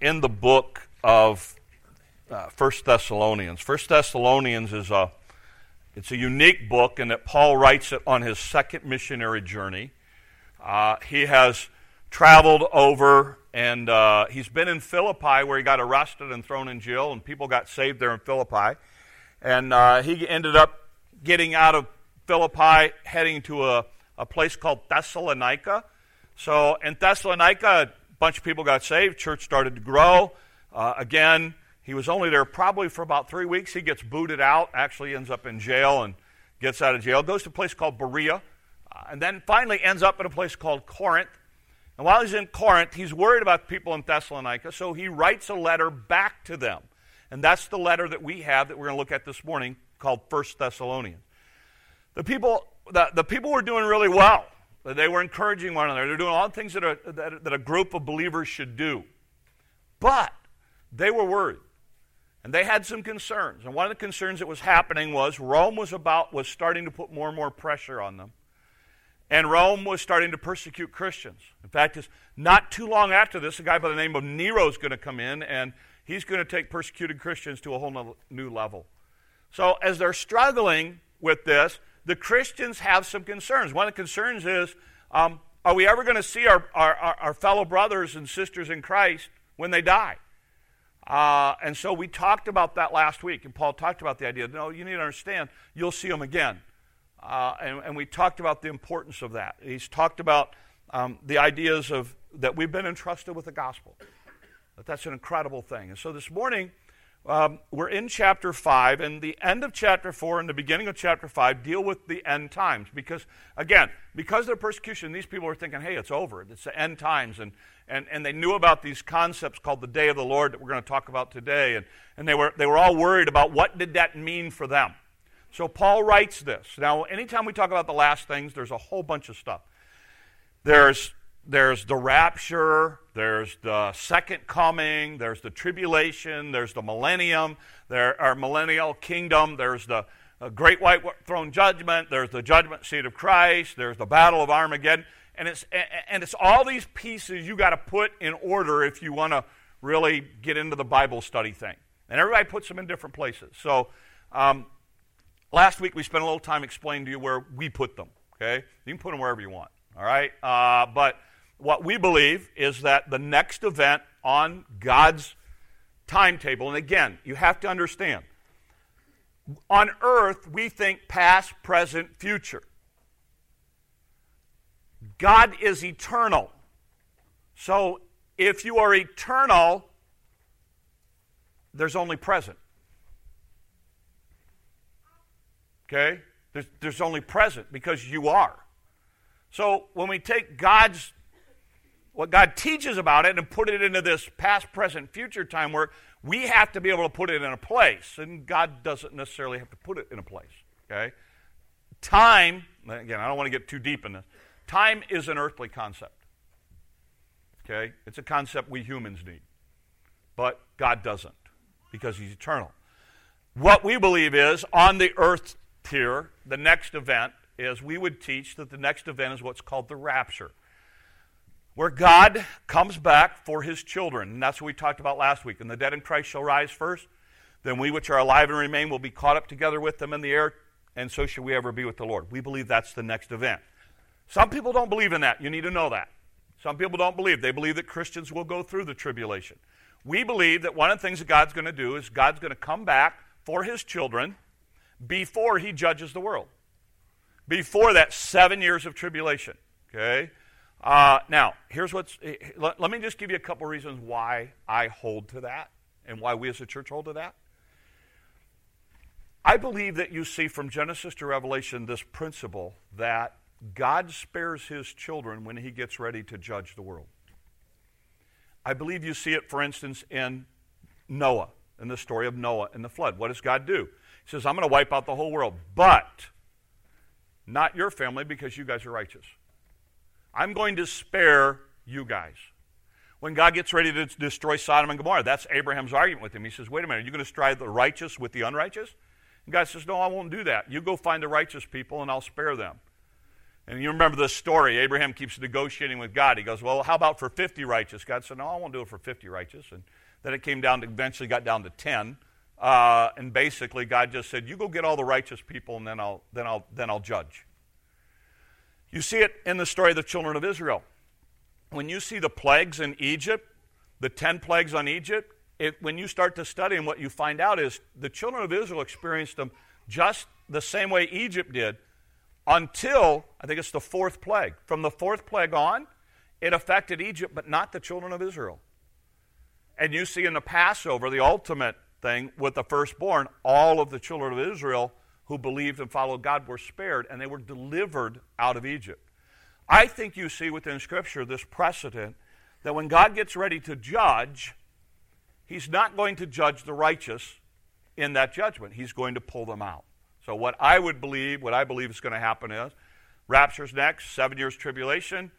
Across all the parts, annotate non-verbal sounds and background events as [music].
in the book of uh, First Thessalonians. First Thessalonians is a it's a unique book in that Paul writes it on his second missionary journey. Uh, he has traveled over and uh, he's been in Philippi where he got arrested and thrown in jail, and people got saved there in Philippi. And uh, he ended up getting out of Philippi, heading to a, a place called Thessalonica. So in Thessalonica, bunch of people got saved, church started to grow. Uh, again, he was only there probably for about three weeks. He gets booted out, actually ends up in jail and gets out of jail, goes to a place called Berea, uh, and then finally ends up in a place called Corinth. And while he's in Corinth, he's worried about people in Thessalonica, so he writes a letter back to them. And that's the letter that we have that we're going to look at this morning called First Thessalonians. The people, the, the people were doing really well. They were encouraging one another. They're doing all the things that, a, that, that a group of believers should do. But they were worried. And they had some concerns. And one of the concerns that was happening was Rome was about was starting to put more and more pressure on them. And Rome was starting to persecute Christians. In fact, it's not too long after this, a guy by the name of Nero is going to come in, and he's going to take persecuted Christians to a whole new level. So, as they're struggling with this, the Christians have some concerns. One of the concerns is um, are we ever going to see our, our, our, fellow brothers and sisters in Christ when they die? Uh, and so we talked about that last week, and Paul talked about the idea no, you need to understand, you'll see them again. Uh, and, and, we talked about the importance of that. He's talked about um, the ideas of that we've been entrusted with the gospel. That that's an incredible thing. And so this morning, um, we're in chapter 5, and the end of chapter 4 and the beginning of chapter 5 deal with the end times. Because, again, because of the persecution, these people are thinking, hey, it's over. It's the end times. And, and, and they knew about these concepts called the day of the Lord that we're going to talk about today. And, and they, were, they were all worried about what did that mean for them. So Paul writes this. Now, anytime we talk about the last things, there's a whole bunch of stuff. There's, there's the rapture, there's the second coming, there's the tribulation, there's the millennium, there are millennial kingdom, there's the great white throne judgment, there's the judgment seat of Christ, there's the battle of Armageddon. And it's, and it's all these pieces you got to put in order if you want to really get into the Bible study thing. And everybody puts them in different places. So um, Last week we spent a little time explaining to you where we put them. Okay, you can put them wherever you want. All right, uh, but what we believe is that the next event on God's timetable, and again, you have to understand, on earth we think past, present, future. God is eternal. So if you are eternal, there's only present. Okay? There's, there's only present because you are. So when we take God's what God teaches about it and put it into this past, present, future time work, we have to be able to put it in a place. And God doesn't necessarily have to put it in a place. Okay? Time, again, I don't want to get too deep in this. Time is an earthly concept. Okay? It's a concept we humans need. But God doesn't because He's eternal. What we believe is on the earth here, the next event is we would teach that the next event is what's called the rapture, where God comes back for his children. And that's what we talked about last week. And the dead in Christ shall rise first. Then we which are alive and remain will be caught up together with them in the air, and so shall we ever be with the Lord. We believe that's the next event. Some people don't believe in that. You need to know that. Some people don't believe. They believe that Christians will go through the tribulation. We believe that one of the things that God's going to do is God's going to come back for his children before he judges the world. Before that seven years of tribulation. Okay? Uh, now, here's what's. Let, let me just give you a couple reasons why I hold to that and why we as a church hold to that. I believe that you see from Genesis to Revelation this principle that God spares his children when he gets ready to judge the world. I believe you see it, for instance, in Noah, in the story of Noah and the flood. What does God do? He says, I'm going to wipe out the whole world, but not your family because you guys are righteous. I'm going to spare you guys. When God gets ready to destroy Sodom and Gomorrah, that's Abraham's argument with him. He says, Wait a minute, are you going to strike the righteous with the unrighteous? And God says, No, I won't do that. You go find the righteous people and I'll spare them. And you remember this story. Abraham keeps negotiating with God. He goes, Well, how about for 50 righteous? God said, No, I won't do it for 50 righteous. And then it came down to, eventually got down to 10. Uh, and basically, God just said, You go get all the righteous people, and then I'll, then, I'll, then I'll judge. You see it in the story of the children of Israel. When you see the plagues in Egypt, the 10 plagues on Egypt, it, when you start to study them, what you find out is the children of Israel experienced them just the same way Egypt did until, I think it's the fourth plague. From the fourth plague on, it affected Egypt, but not the children of Israel. And you see in the Passover, the ultimate thing with the firstborn, all of the children of Israel who believed and followed God were spared, and they were delivered out of Egypt. I think you see within Scripture this precedent that when God gets ready to judge, He's not going to judge the righteous in that judgment. He's going to pull them out. So, what I would believe, what I believe is going to happen is rapture's next, seven years tribulation.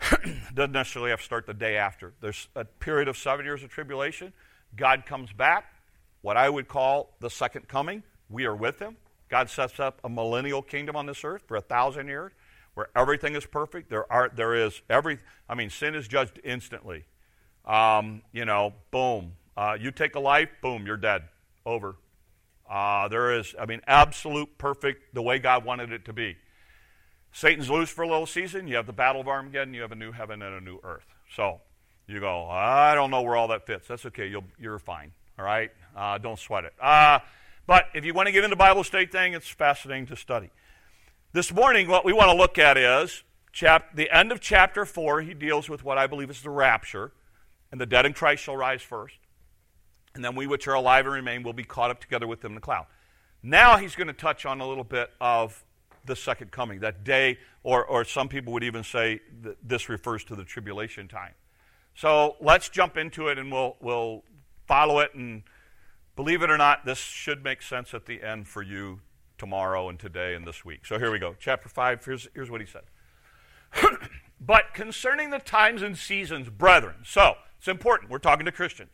[clears throat] Doesn't necessarily have to start the day after. There's a period of seven years of tribulation. God comes back, what I would call the second coming. We are with him. God sets up a millennial kingdom on this earth for a thousand years where everything is perfect. There are there is every I mean sin is judged instantly. Um, you know, boom. Uh, you take a life, boom, you're dead. Over. Uh, there is, I mean, absolute perfect the way God wanted it to be. Satan's loose for a little season. You have the battle of Armageddon. You have a new heaven and a new earth. So you go, I don't know where all that fits. That's okay. You'll, you're fine. All right? Uh, don't sweat it. But if you want to get into Bible state thing, it's fascinating to study. This morning, what we want to look at is chap- the end of chapter 4. He deals with what I believe is the rapture, and the dead in Christ shall rise first. And then we which are alive and remain will be caught up together with them in the cloud. Now he's going to touch on a little bit of the second coming, that day, or, or some people would even say this refers to the tribulation time. So let's jump into it and we'll, we'll follow it. And believe it or not, this should make sense at the end for you tomorrow and today and this week. So here we go. Chapter 5, here's, here's what he said. [clears throat] but concerning the times and seasons, brethren, so it's important. We're talking to Christians.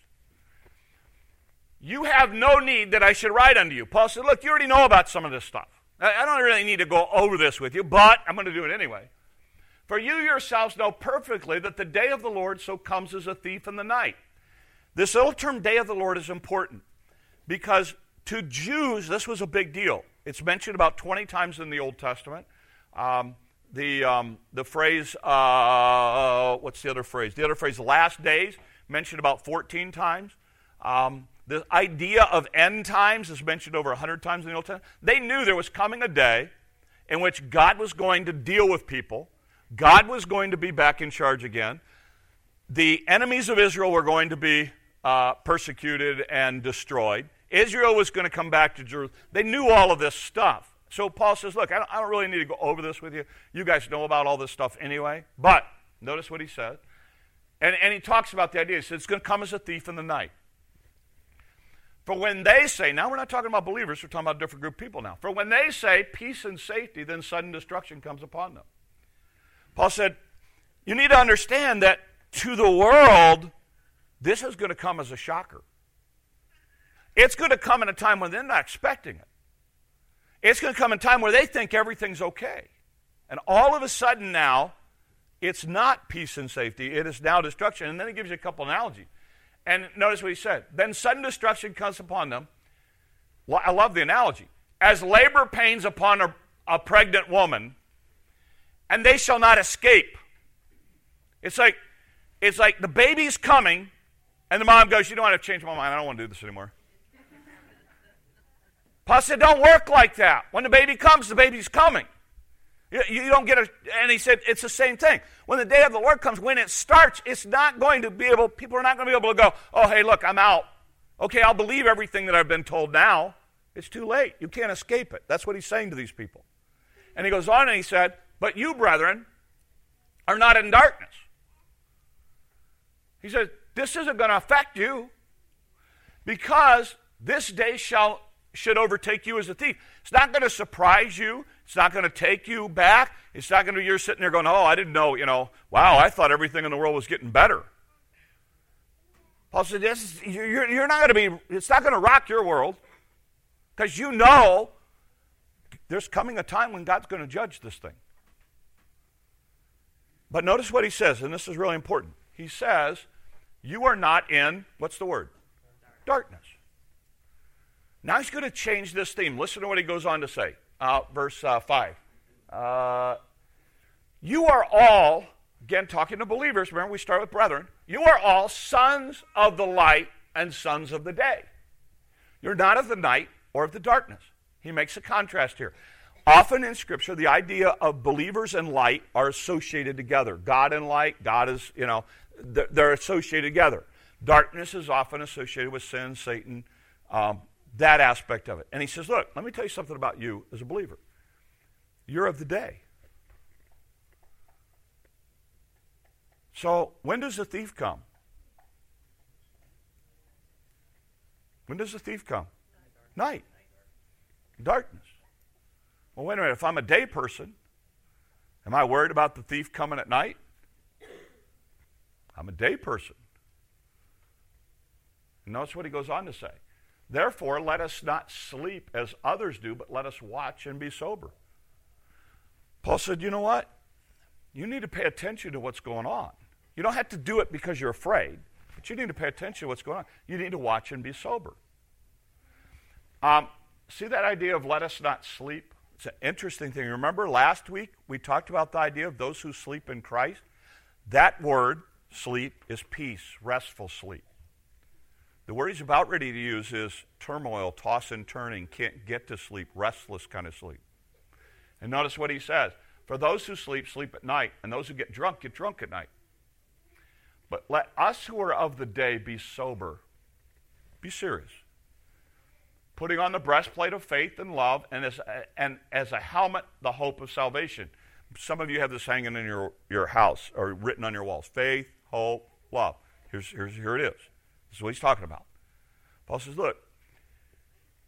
You have no need that I should write unto you. Paul said, Look, you already know about some of this stuff. I don't really need to go over this with you, but I'm going to do it anyway. For you yourselves know perfectly that the day of the Lord so comes as a thief in the night. This little term, day of the Lord, is important because to Jews, this was a big deal. It's mentioned about 20 times in the Old Testament. Um, the, um, the phrase, uh, what's the other phrase? The other phrase, last days, mentioned about 14 times. Um, the idea of end times is mentioned over 100 times in the Old Testament. They knew there was coming a day in which God was going to deal with people, God was going to be back in charge again. The enemies of Israel were going to be uh, persecuted and destroyed. Israel was going to come back to Jerusalem. They knew all of this stuff. So Paul says, Look, I don't, I don't really need to go over this with you. You guys know about all this stuff anyway. But notice what he said. And, and he talks about the idea. He says, It's going to come as a thief in the night. For when they say, now we're not talking about believers, we're talking about a different group of people now. For when they say peace and safety, then sudden destruction comes upon them. Paul said, you need to understand that to the world, this is going to come as a shocker. It's going to come in a time when they're not expecting it. It's going to come in a time where they think everything's okay. And all of a sudden now, it's not peace and safety, it is now destruction. And then he gives you a couple analogies. And notice what he said. Then sudden destruction comes upon them. Well, I love the analogy. As labor pains upon a, a pregnant woman, and they shall not escape. It's like, it's like the baby's coming, and the mom goes, You don't want to change my mind. I don't want to do this anymore. Paul said, Don't work like that. When the baby comes, the baby's coming. You, you don't get a, and he said it's the same thing. When the day of the Lord comes, when it starts, it's not going to be able, people are not going to be able to go, oh, hey, look, I'm out. Okay, I'll believe everything that I've been told now. It's too late. You can't escape it. That's what he's saying to these people. And he goes on and he said, But you, brethren, are not in darkness. He says, This isn't going to affect you because this day shall should overtake you as a thief. It's not going to surprise you. It's not going to take you back. It's not going to you're sitting there going, oh, I didn't know, you know, wow, I thought everything in the world was getting better. Paul said, this, you're, you're not going to be, it's not going to rock your world because you know there's coming a time when God's going to judge this thing. But notice what he says, and this is really important. He says, You are not in, what's the word? Darkness. Now he's going to change this theme. Listen to what he goes on to say. Uh, verse uh, 5. Uh, you are all, again talking to believers, remember we start with brethren, you are all sons of the light and sons of the day. You're not of the night or of the darkness. He makes a contrast here. Often in Scripture, the idea of believers and light are associated together. God and light, God is, you know, they're associated together. Darkness is often associated with sin, Satan, um, that aspect of it. And he says, Look, let me tell you something about you as a believer. You're of the day. So, when does the thief come? When does the thief come? Night. Darkness. Well, wait a minute. If I'm a day person, am I worried about the thief coming at night? I'm a day person. And notice what he goes on to say. Therefore, let us not sleep as others do, but let us watch and be sober. Paul said, You know what? You need to pay attention to what's going on. You don't have to do it because you're afraid, but you need to pay attention to what's going on. You need to watch and be sober. Um, see that idea of let us not sleep? It's an interesting thing. Remember last week we talked about the idea of those who sleep in Christ? That word, sleep, is peace, restful sleep. The word he's about ready to use is turmoil, toss and turning, can't get to sleep, restless kind of sleep. And notice what he says For those who sleep, sleep at night, and those who get drunk, get drunk at night. But let us who are of the day be sober, be serious. Putting on the breastplate of faith and love, and as a, and as a helmet, the hope of salvation. Some of you have this hanging in your, your house or written on your walls faith, hope, love. Here's, here's, here it is. This is what he's talking about. Paul says, look,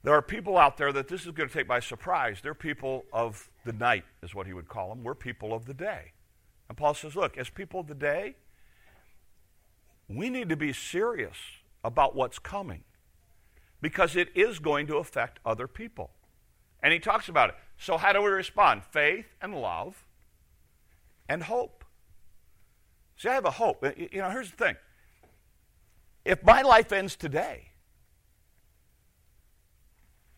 there are people out there that this is going to take by surprise. They're people of the night, is what he would call them. We're people of the day. And Paul says, look, as people of the day, we need to be serious about what's coming because it is going to affect other people. And he talks about it. So, how do we respond? Faith and love and hope. See, I have a hope. You know, here's the thing if my life ends today,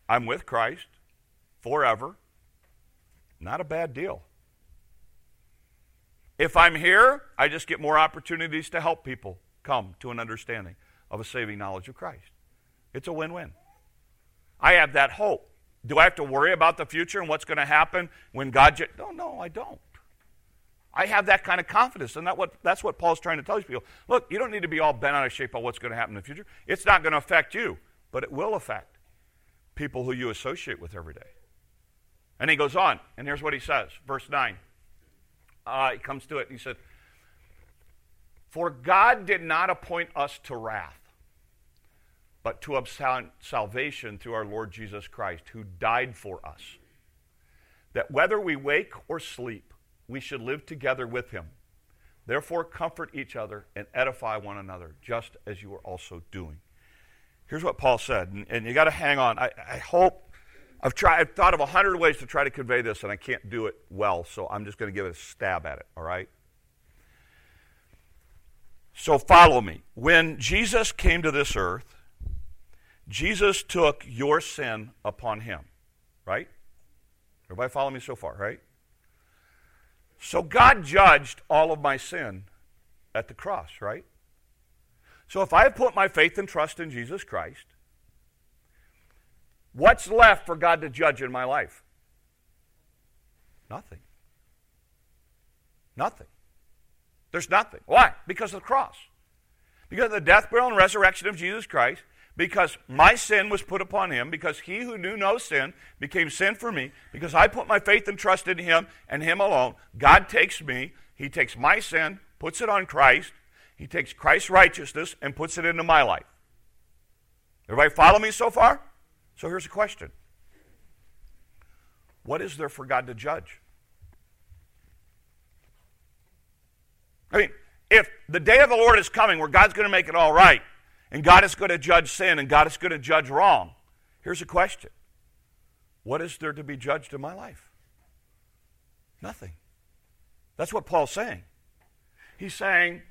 I'm with Christ forever. Not a bad deal. If I'm here, I just get more opportunities to help people come to an understanding of a saving knowledge of Christ. It's a win win. I have that hope. Do I have to worry about the future and what's going to happen when God? J- no, no, I don't. I have that kind of confidence, and that what, that's what Paul's trying to tell these people. Look, you don't need to be all bent out of shape on what's going to happen in the future. It's not going to affect you, but it will affect people who you associate with every day. And he goes on, and here's what he says, verse 9. Uh, he comes to it, and he said, For God did not appoint us to wrath, but to obtain salvation through our Lord Jesus Christ, who died for us, that whether we wake or sleep, we should live together with him. Therefore, comfort each other and edify one another, just as you are also doing. Here's what Paul said, and, and you got to hang on. I, I hope I've tried. I've thought of a hundred ways to try to convey this, and I can't do it well. So I'm just going to give it a stab at it. All right. So follow me. When Jesus came to this earth, Jesus took your sin upon him. Right? Everybody follow me so far, right? So God judged all of my sin at the cross, right? So if I have put my faith and trust in Jesus Christ, what's left for God to judge in my life? Nothing. Nothing. There's nothing. Why? Because of the cross. Because of the death, burial, and resurrection of Jesus Christ, because my sin was put upon him, because he who knew no sin became sin for me, because I put my faith and trust in him and him alone. God takes me, he takes my sin, puts it on Christ, he takes Christ's righteousness and puts it into my life. Everybody follow me so far? So here's a question What is there for God to judge? I mean, if the day of the Lord is coming where God's going to make it all right, and God is going to judge sin and God is going to judge wrong. Here's a question What is there to be judged in my life? Nothing. That's what Paul's saying. He's saying,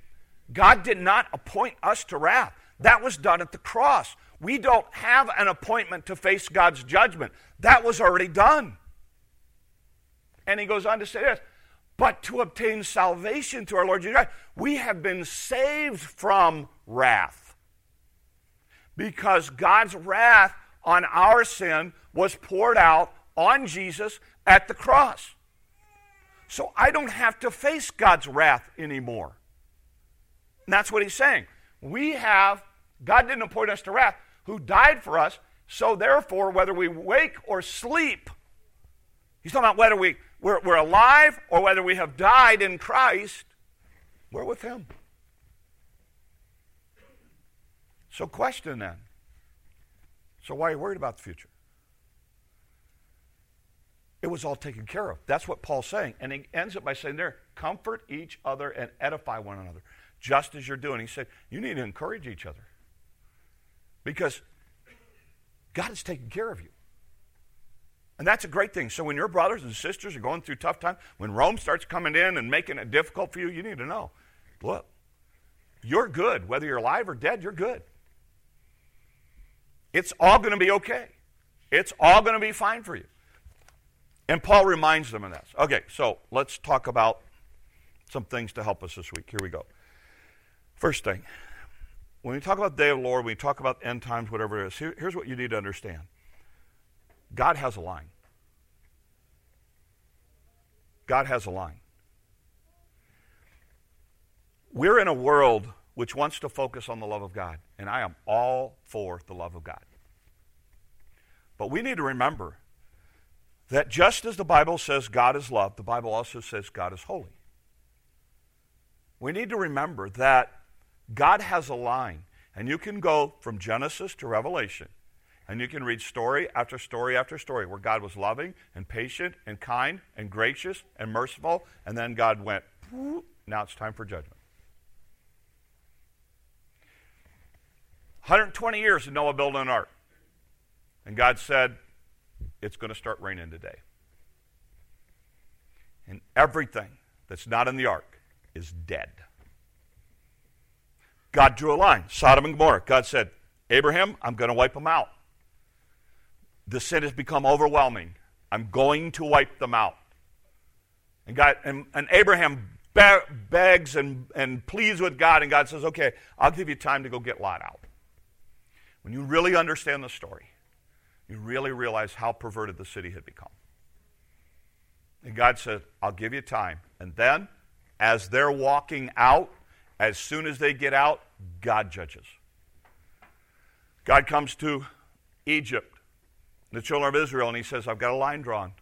God did not appoint us to wrath. That was done at the cross. We don't have an appointment to face God's judgment. That was already done. And he goes on to say this but to obtain salvation through our Lord Jesus Christ. We have been saved from wrath because God's wrath on our sin was poured out on Jesus at the cross. So I don't have to face God's wrath anymore. And that's what he's saying. We have, God didn't appoint us to wrath, who died for us. So therefore, whether we wake or sleep, he's talking about whether we, we're, we're alive or whether we have died in Christ, we're with him. So, question then. So, why are you worried about the future? It was all taken care of. That's what Paul's saying. And he ends it by saying there, comfort each other and edify one another, just as you're doing. He said, you need to encourage each other. Because God has taken care of you. And that's a great thing. So when your brothers and sisters are going through tough times, when Rome starts coming in and making it difficult for you, you need to know, look, you're good. Whether you're alive or dead, you're good. It's all going to be okay. It's all going to be fine for you. And Paul reminds them of this. Okay, so let's talk about some things to help us this week. Here we go. First thing, when we talk about the day of the Lord, when we talk about end times, whatever it is, here, here's what you need to understand God has a line. God has a line. We're in a world which wants to focus on the love of God, and I am all for the love of God. But we need to remember that just as the Bible says God is love, the Bible also says God is holy. We need to remember that God has a line, and you can go from Genesis to Revelation, and you can read story after story after story where God was loving and patient and kind and gracious and merciful, and then God went, now it's time for judgment. 120 years of Noah building an ark. And God said, it's going to start raining today. And everything that's not in the ark is dead. God drew a line Sodom and Gomorrah. God said, Abraham, I'm going to wipe them out. The sin has become overwhelming. I'm going to wipe them out. And, God, and, and Abraham be- begs and, and pleads with God, and God says, Okay, I'll give you time to go get Lot out. When you really understand the story, you really realize how perverted the city had become. And God said, I'll give you time. And then, as they're walking out, as soon as they get out, God judges. God comes to Egypt, the children of Israel, and he says, I've got a line drawn.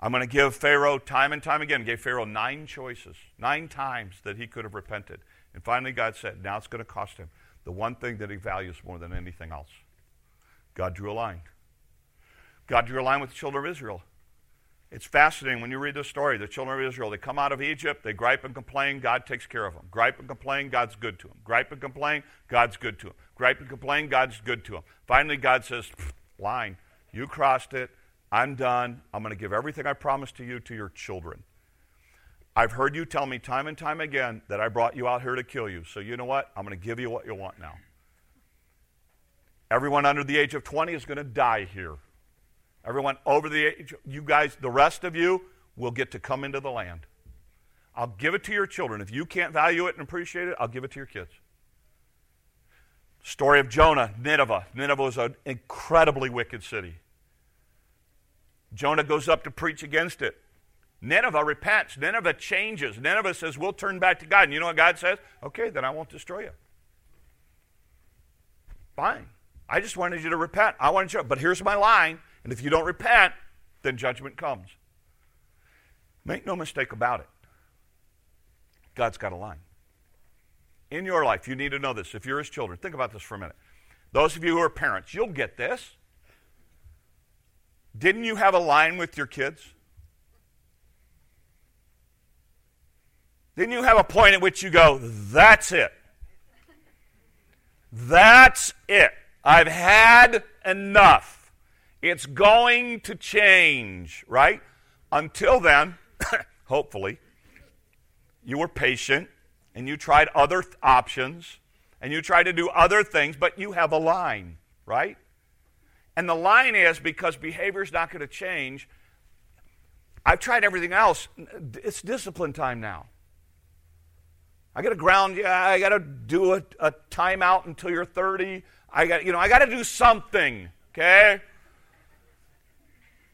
I'm going to give Pharaoh time and time again. Gave Pharaoh nine choices, nine times that he could have repented. And finally, God said, now it's going to cost him the one thing that he values more than anything else God drew a line. God drew a line with the children of Israel. It's fascinating when you read the story. The children of Israel, they come out of Egypt, they gripe and complain, God takes care of them. Gripe and complain, God's good to them. Gripe and complain, God's good to them. Gripe and complain, God's good to them. Finally, God says, line, you crossed it. I'm done. I'm going to give everything I promised to you to your children. I've heard you tell me time and time again that I brought you out here to kill you. So you know what? I'm going to give you what you want now. Everyone under the age of 20 is going to die here. Everyone over the age, you guys, the rest of you will get to come into the land. I'll give it to your children. If you can't value it and appreciate it, I'll give it to your kids. Story of Jonah, Nineveh. Nineveh was an incredibly wicked city. Jonah goes up to preach against it. Nineveh repents. Nineveh changes. Nineveh says, We'll turn back to God. And you know what God says? Okay, then I won't destroy you. Fine. I just wanted you to repent. I wanted you, but here's my line. And if you don't repent, then judgment comes. Make no mistake about it. God's got a line. In your life, you need to know this. If you're his children, think about this for a minute. Those of you who are parents, you'll get this. Didn't you have a line with your kids? Didn't you have a point at which you go, that's it? That's it. I've had enough. It's going to change, right? Until then, [coughs] hopefully, you were patient and you tried other th- options and you tried to do other things, but you have a line, right? And the line is because behavior is not going to change. I've tried everything else. It's discipline time now. I got to ground you. I got to do a, a timeout until you're 30. I got, you know, I got to do something, okay?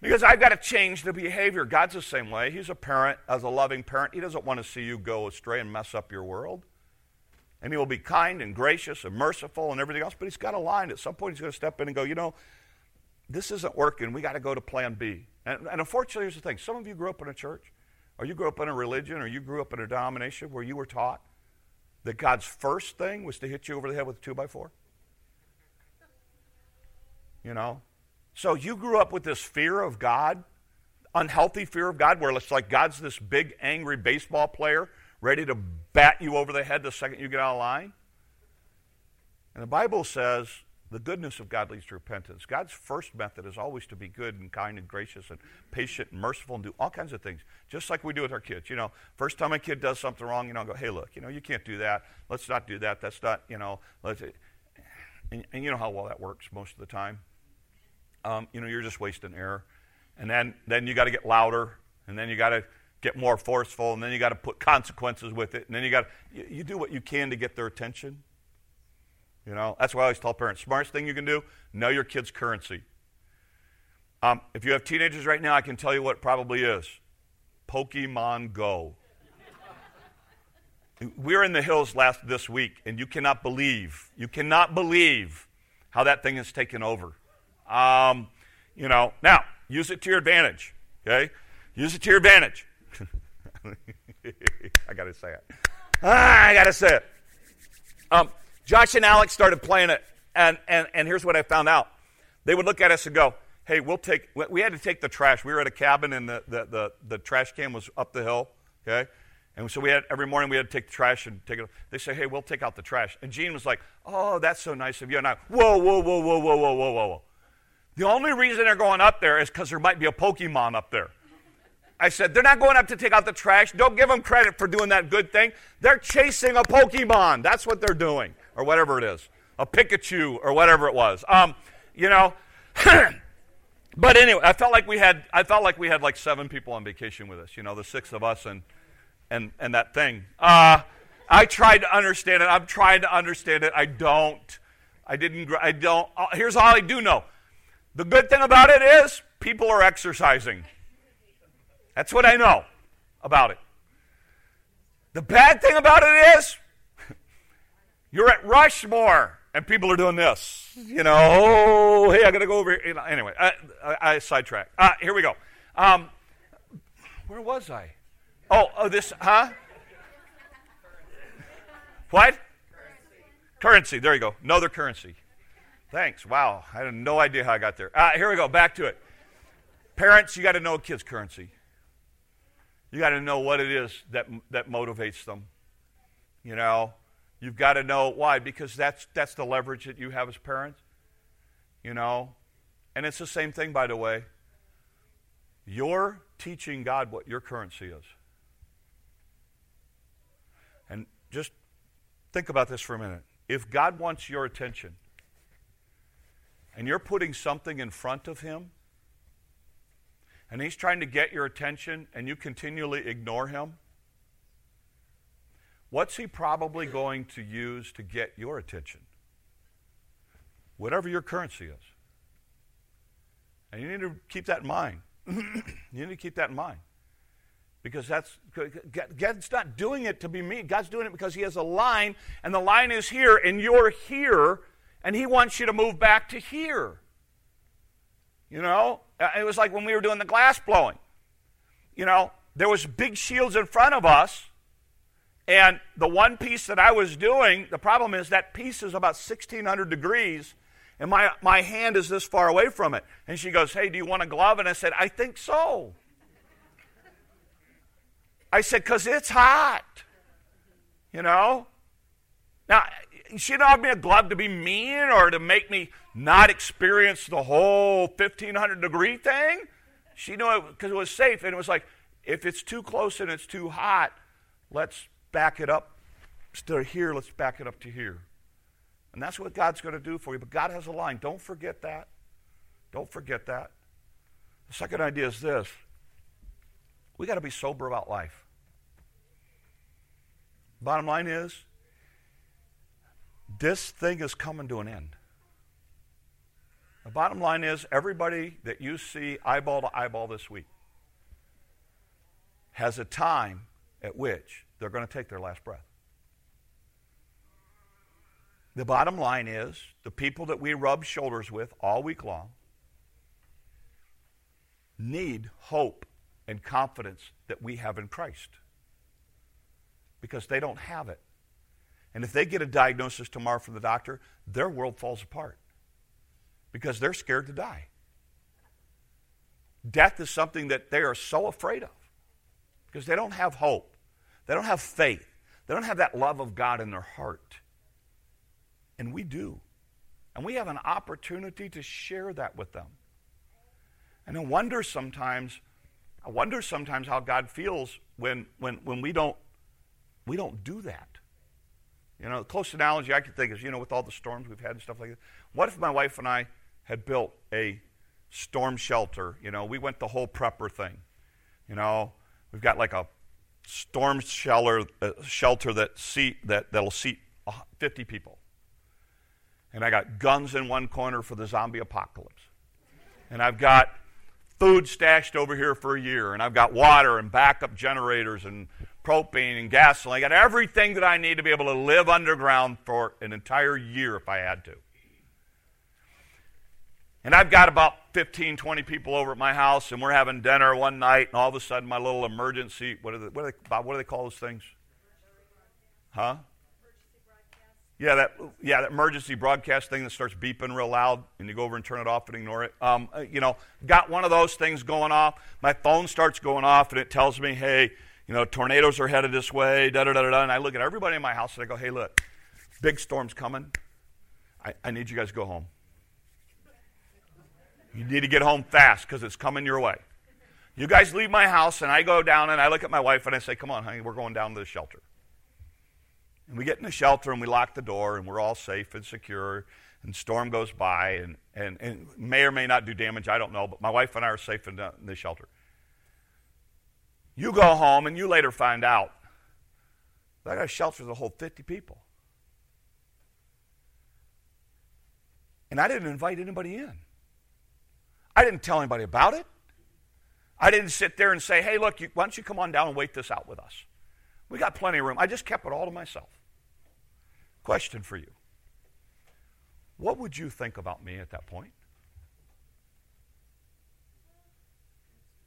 Because I've got to change the behavior. God's the same way. He's a parent, as a loving parent. He doesn't want to see you go astray and mess up your world. And he will be kind and gracious and merciful and everything else, but he's got a line. At some point, he's going to step in and go, you know, this isn't working. We got to go to plan B. And, and unfortunately, here's the thing some of you grew up in a church, or you grew up in a religion, or you grew up in a denomination where you were taught that God's first thing was to hit you over the head with a two by four. You know, so you grew up with this fear of God, unhealthy fear of God, where it's like God's this big, angry baseball player ready to bat you over the head the second you get out of line. And the Bible says the goodness of God leads to repentance. God's first method is always to be good and kind and gracious and patient and merciful and do all kinds of things, just like we do with our kids. You know, first time a kid does something wrong, you know, I go, hey, look, you know, you can't do that. Let's not do that. That's not, you know, let's. And, and you know how well that works most of the time um, you know, you're just wasting air. And then, then you got to get louder, and then you got to get more forceful, and then you got to put consequences with it, and then you got you, you do what you can to get their attention. You know, that's why I always tell parents: smartest thing you can do, know your kid's currency. Um, if you have teenagers right now, I can tell you what probably is Pokemon Go. we were in the hills last this week, and you cannot believe, you cannot believe how that thing has taken over. Um, you know, now use it to your advantage. Okay, use it to your advantage. [laughs] I got to say it. Ah, I got to say it. Um, Josh and Alex started playing it, and, and, and here's what I found out. They would look at us and go, hey, we'll take, we had to take the trash. We were at a cabin, and the, the, the, the trash can was up the hill, okay? And so we had every morning we had to take the trash and take it. They say, "Hey, we'll take out the trash." And Gene was like, "Oh, that's so nice of you." And I, "Whoa, whoa, whoa, whoa, whoa, whoa, whoa, whoa." The only reason they're going up there is because there might be a Pokemon up there. I said, "They're not going up to take out the trash. Don't give them credit for doing that good thing. They're chasing a Pokemon. That's what they're doing." Or whatever it is. A Pikachu, or whatever it was. Um, you know. [clears throat] but anyway, I felt like we had I felt like we had like seven people on vacation with us, you know, the six of us and and and that thing. Uh, I tried to understand it. I'm trying to understand it. I don't. I didn't I don't uh, here's all I do know. The good thing about it is people are exercising. That's what I know about it. The bad thing about it is you're at Rushmore and people are doing this. You know, oh, hey, I got to go over here. You know, anyway, I, I, I sidetracked. Uh, here we go. Um, where was I? Oh, oh, this, huh? What? Currency. currency. There you go. Another currency. Thanks. Wow. I had no idea how I got there. Uh, here we go. Back to it. Parents, you got to know kid's currency. You got to know what it is that, that motivates them. You know, you've got to know why, because that's, that's the leverage that you have as parents. You know, and it's the same thing, by the way. You're teaching God what your currency is. And just think about this for a minute. If God wants your attention, and you're putting something in front of him, and he's trying to get your attention, and you continually ignore him, what's he probably going to use to get your attention? Whatever your currency is. And you need to keep that in mind. [clears throat] you need to keep that in mind. Because that's God's not doing it to be me. God's doing it because He has a line, and the line is here, and you're here, and he wants you to move back to here. You know, uh, it was like when we were doing the glass blowing. You know, there was big shields in front of us, and the one piece that I was doing, the problem is that piece is about 1600 degrees, and my, my hand is this far away from it. And she goes, Hey, do you want a glove? And I said, I think so. I said, Because it's hot. You know? Now, she didn't offer me a glove to be mean or to make me not experience the whole 1500 degree thing. She knew it because it was safe. And it was like, if it's too close and it's too hot, let's back it up. Of here, let's back it up to here. And that's what God's going to do for you. But God has a line. Don't forget that. Don't forget that. The second idea is this we got to be sober about life. Bottom line is, this thing is coming to an end. The bottom line is, everybody that you see eyeball to eyeball this week has a time at which they're going to take their last breath. The bottom line is the people that we rub shoulders with all week long need hope and confidence that we have in Christ because they don't have it. And if they get a diagnosis tomorrow from the doctor, their world falls apart because they're scared to die. Death is something that they are so afraid of because they don't have hope. They don't have faith. They don't have that love of God in their heart. And we do. And we have an opportunity to share that with them. And I wonder sometimes, I wonder sometimes how God feels when, when, when we, don't, we don't do that. You know, the close analogy I could think is, you know, with all the storms we've had and stuff like that. What if my wife and I had built a storm shelter? You know, we went the whole prepper thing. You know, we've got like a storm shelter, uh, shelter that seat, that, that'll seat 50 people. And I got guns in one corner for the zombie apocalypse. And I've got food stashed over here for a year. And I've got water and backup generators and propane and gasoline. I got everything that I need to be able to live underground for an entire year if I had to. And I've got about 15, 20 people over at my house, and we're having dinner one night, and all of a sudden, my little emergency what, are they, what, are they, Bob, what do they call those things? Huh? Yeah, that yeah, that emergency broadcast thing that starts beeping real loud, and you go over and turn it off and ignore it. Um, uh, you know, got one of those things going off. My phone starts going off, and it tells me, "Hey, you know, tornadoes are headed this way." Da da da da. And I look at everybody in my house and I go, "Hey, look, big storm's coming. I, I need you guys to go home. You need to get home fast because it's coming your way. You guys leave my house, and I go down and I look at my wife and I say, Come on, honey, we're going down to the shelter. And we get in the shelter and we lock the door and we're all safe and secure. And storm goes by and, and, and may or may not do damage, I don't know, but my wife and I are safe in the, in the shelter. You go home and you later find out that I got a shelter that hold 50 people. And I didn't invite anybody in. I didn't tell anybody about it. I didn't sit there and say, hey, look, you, why don't you come on down and wait this out with us? We got plenty of room. I just kept it all to myself. Question for you What would you think about me at that point?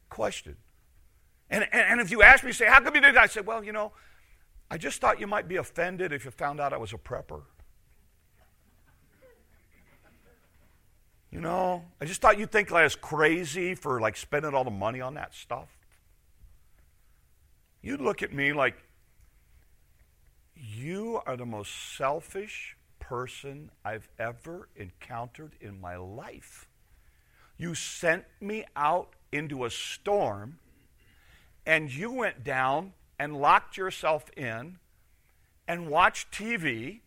Question. And, and, and if you ask me, say, how come you did that? I said, well, you know, I just thought you might be offended if you found out I was a prepper. You know, I just thought you'd think I was crazy for like spending all the money on that stuff. You'd look at me like, you are the most selfish person I've ever encountered in my life. You sent me out into a storm and you went down and locked yourself in and watched TV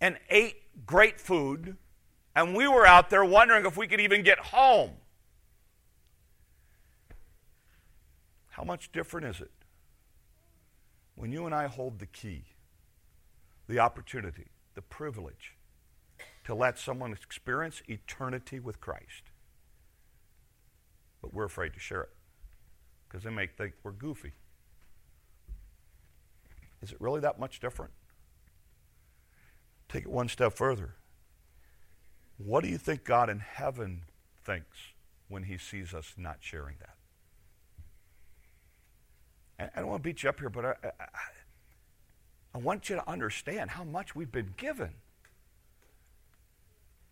and ate great food and we were out there wondering if we could even get home. How much different is it when you and I hold the key, the opportunity, the privilege to let someone experience eternity with Christ? But we're afraid to share it because they may think we're goofy. Is it really that much different? Take it one step further. What do you think God in heaven thinks when he sees us not sharing that? And I don't want to beat you up here, but I, I, I want you to understand how much we've been given.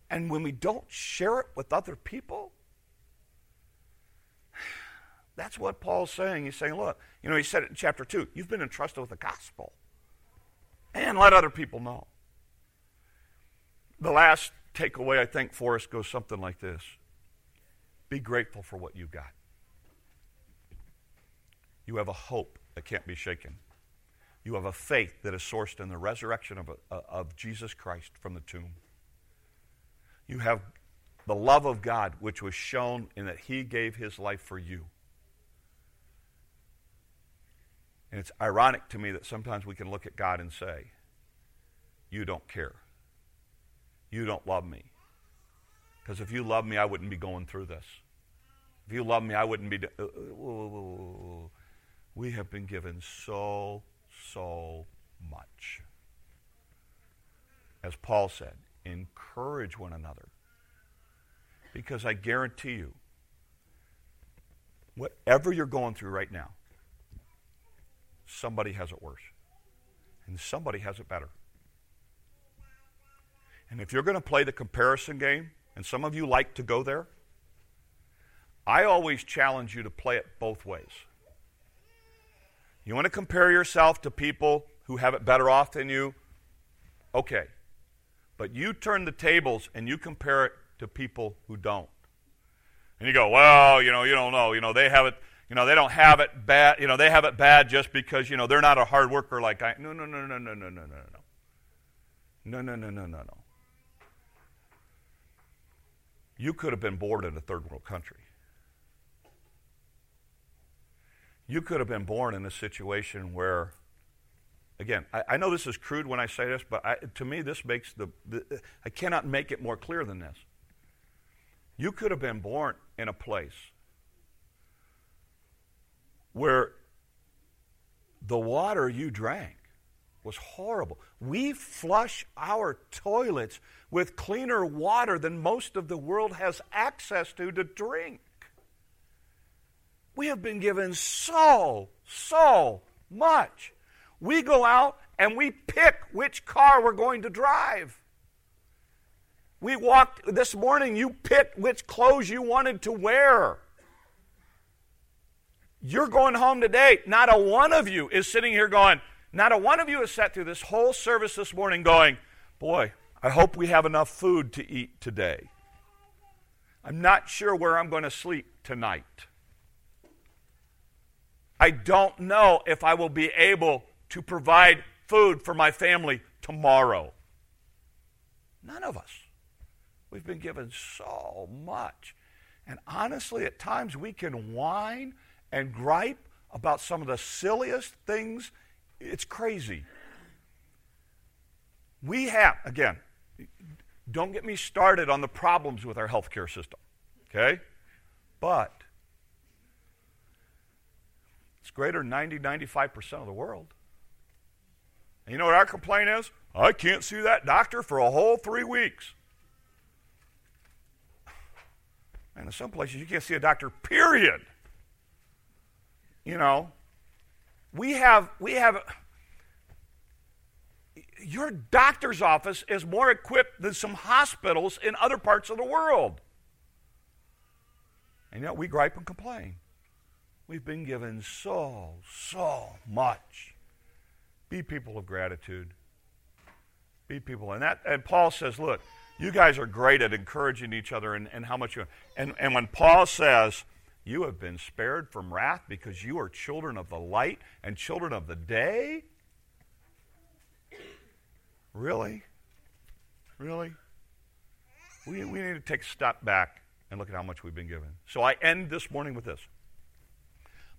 And when we don't share it with other people, [sighs] that's what Paul's saying. He's saying, look, you know, he said it in chapter 2 you've been entrusted with the gospel. And let other people know. The last takeaway, I think, for us goes something like this Be grateful for what you've got. You have a hope that can't be shaken. You have a faith that is sourced in the resurrection of, a, of Jesus Christ from the tomb. You have the love of God, which was shown in that He gave His life for you. And it's ironic to me that sometimes we can look at God and say, You don't care. You don't love me. Because if you love me, I wouldn't be going through this. If you love me, I wouldn't be. Uh, uh, we have been given so, so much. As Paul said, encourage one another. Because I guarantee you, whatever you're going through right now, somebody has it worse. And somebody has it better. And if you're going to play the comparison game, and some of you like to go there, I always challenge you to play it both ways. You want to compare yourself to people who have it better off than you? Okay. But you turn the tables and you compare it to people who don't. And you go, well, you know, you don't know. You know, they have it, you know, they don't have it bad. You know, they have it bad just because, you know, they're not a hard worker like I. No, no, no, no, no, no, no, no, no. No, no, no, no, no, no. You could have been born in a third world country. You could have been born in a situation where, again, I, I know this is crude when I say this, but I, to me, this makes the, the, I cannot make it more clear than this. You could have been born in a place where the water you drank was horrible. We flush our toilets with cleaner water than most of the world has access to to drink. We have been given so, so much. We go out and we pick which car we're going to drive. We walked this morning, you picked which clothes you wanted to wear. You're going home today. Not a one of you is sitting here going, not a one of you has sat through this whole service this morning going, Boy, I hope we have enough food to eat today. I'm not sure where I'm going to sleep tonight. I don't know if I will be able to provide food for my family tomorrow. None of us. We've been given so much. And honestly, at times we can whine and gripe about some of the silliest things it's crazy. We have, again, don't get me started on the problems with our healthcare system, okay? But it's greater than 90, 95% of the world. And you know what our complaint is? I can't see that doctor for a whole three weeks. And in some places, you can't see a doctor, period. You know, we have, we have, your doctor's office is more equipped than some hospitals in other parts of the world. And yet we gripe and complain. We've been given so, so much. Be people of gratitude. Be people. And that and Paul says, look, you guys are great at encouraging each other and, and how much you and, and when Paul says, you have been spared from wrath because you are children of the light and children of the day. Really? Really? We, we need to take a step back and look at how much we've been given. So I end this morning with this.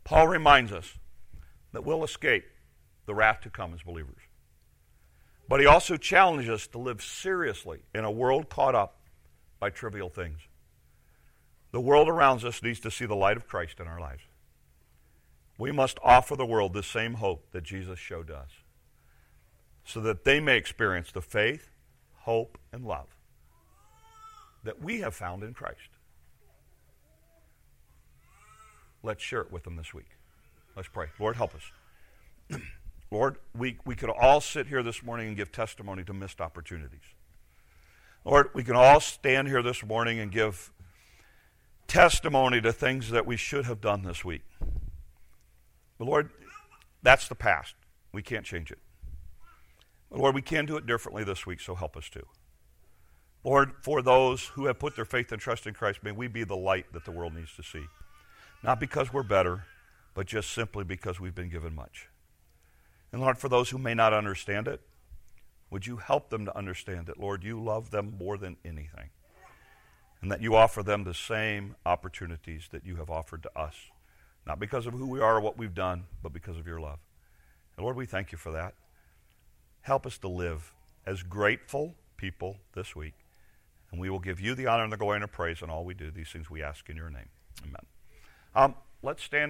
Paul reminds us that we'll escape the wrath to come as believers. But he also challenges us to live seriously in a world caught up by trivial things. The world around us needs to see the light of Christ in our lives. We must offer the world the same hope that Jesus showed us so that they may experience the faith, hope, and love that we have found in Christ. Let's share it with them this week. Let's pray. Lord, help us. [clears throat] Lord, we, we could all sit here this morning and give testimony to missed opportunities. Lord, we can all stand here this morning and give testimony to things that we should have done this week. But Lord, that's the past. We can't change it. But Lord, we can do it differently this week, so help us to. Lord, for those who have put their faith and trust in Christ, may we be the light that the world needs to see. Not because we're better, but just simply because we've been given much. And Lord, for those who may not understand it, would you help them to understand that, Lord, you love them more than anything, and that you offer them the same opportunities that you have offered to us, not because of who we are or what we've done, but because of your love. And Lord, we thank you for that. Help us to live as grateful people this week, and we will give you the honor and the glory and the praise in all we do. These things we ask in your name. Amen. Um, let's stand.